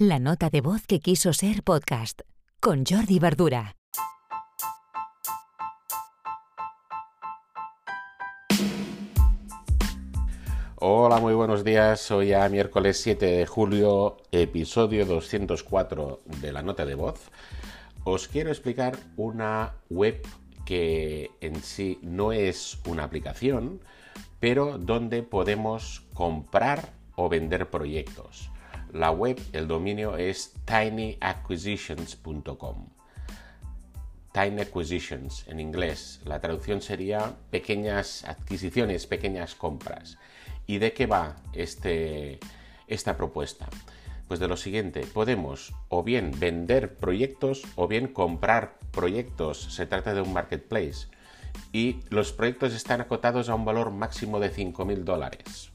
La nota de voz que quiso ser podcast con Jordi Verdura. Hola, muy buenos días. Hoy ya miércoles 7 de julio, episodio 204 de la nota de voz. Os quiero explicar una web que en sí no es una aplicación, pero donde podemos comprar o vender proyectos. La web, el dominio es tinyacquisitions.com. Tiny Acquisitions en inglés. La traducción sería pequeñas adquisiciones, pequeñas compras. ¿Y de qué va este, esta propuesta? Pues de lo siguiente, podemos o bien vender proyectos o bien comprar proyectos. Se trata de un marketplace. Y los proyectos están acotados a un valor máximo de 5.000 dólares.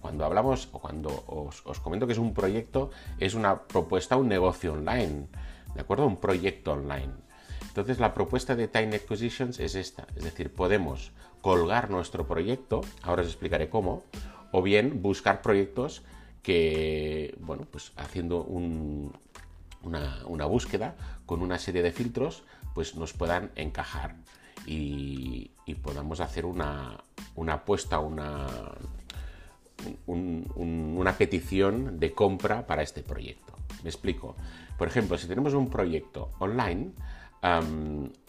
Cuando hablamos o cuando os, comento que es un proyecto, es una propuesta, un negocio online, ¿de acuerdo? Un proyecto online. Entonces la propuesta de Tiny Acquisitions es esta, es decir, podemos colgar nuestro proyecto, ahora os explicaré cómo, o bien buscar proyectos que, bueno, pues haciendo una, búsqueda con una serie de filtros, pues nos puedan encajar y, podamos hacer una apuesta, una, una petición de compra para este proyecto. Me explico. Por ejemplo, si tenemos un proyecto online,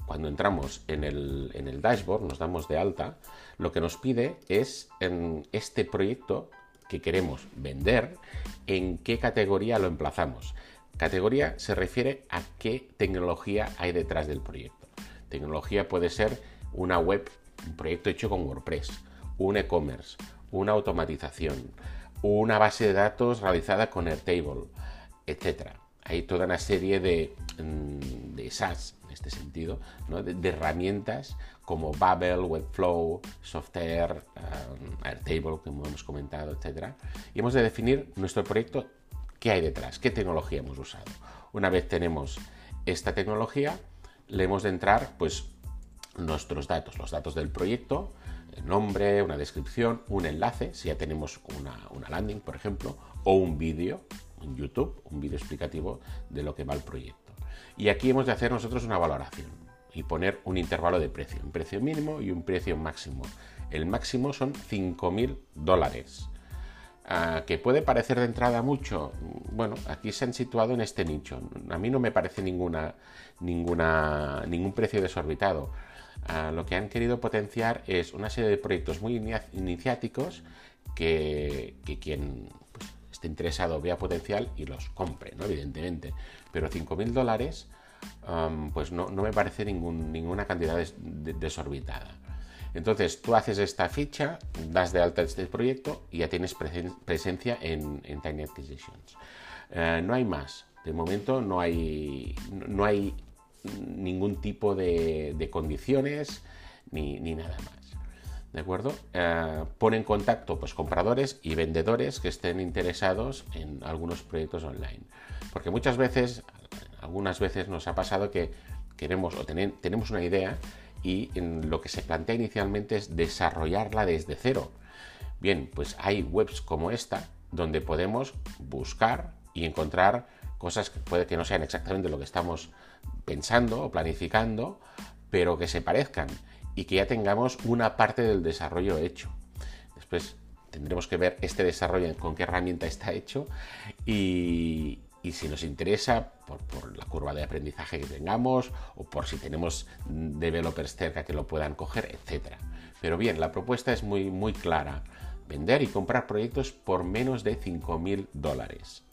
cuando entramos en el, dashboard, nos damos de alta, lo que nos pide es en este proyecto que queremos vender, en qué categoría lo emplazamos. Categoría se refiere a qué tecnología hay detrás del proyecto. Tecnología puede ser una web, un proyecto hecho con WordPress, un e-commerce, una automatización, una base de datos realizada con Airtable, etc. Hay toda una serie de, mm, de SaaS, en este sentido, de, herramientas como Babel, Webflow, Software, um, Airtable, como hemos comentado, etc. Y hemos de definir nuestro proyecto, qué hay detrás, qué tecnología hemos usado. Una vez tenemos esta tecnología, le hemos de entrar pues, nuestros datos, los datos del proyecto, nombre, una descripción, un enlace, si ya tenemos una, landing, por ejemplo, o un vídeo en YouTube, un vídeo explicativo de lo que va el proyecto. Y aquí hemos de hacer nosotros una valoración y poner un intervalo de precio, un precio mínimo y un precio máximo. El máximo son 5.000 dólares. Que puede parecer de entrada mucho, bueno, aquí se han situado en este nicho. A mí no me parece ninguna, ninguna, ningún precio desorbitado lo que han querido potenciar es una serie de proyectos muy iniciáticos que, quien pues, esté interesado vea potencial y los compre, ¿no? evidentemente. Pero 5.000 dólares pues no, me parece ninguna cantidad desorbitada. Entonces tú haces esta ficha, das de alta este proyecto y ya tienes presencia en, Tiny Acquisitions. Eh, no hay más. De momento no hay, no hay ningún tipo de, condiciones ni, nada más. ¿De acuerdo? Eh, pone en contacto pues, compradores y vendedores que estén interesados en algunos proyectos online. Porque muchas veces, algunas veces nos ha pasado que queremos o tenemos una idea y lo que se plantea inicialmente es desarrollarla desde cero. Bien, pues hay webs como esta donde podemos buscar y encontrar cosas que puede que no sean exactamente lo que estamos pensando o planificando, pero que se parezcan y que ya tengamos una parte del desarrollo hecho. Después tendremos que ver este desarrollo con qué herramienta está hecho y, si nos interesa por, la curva de aprendizaje que tengamos o por si tenemos developers cerca que lo puedan coger, etc. Pero bien, la propuesta es muy, muy clara. Vender y comprar proyectos por menos de 5.000 dólares.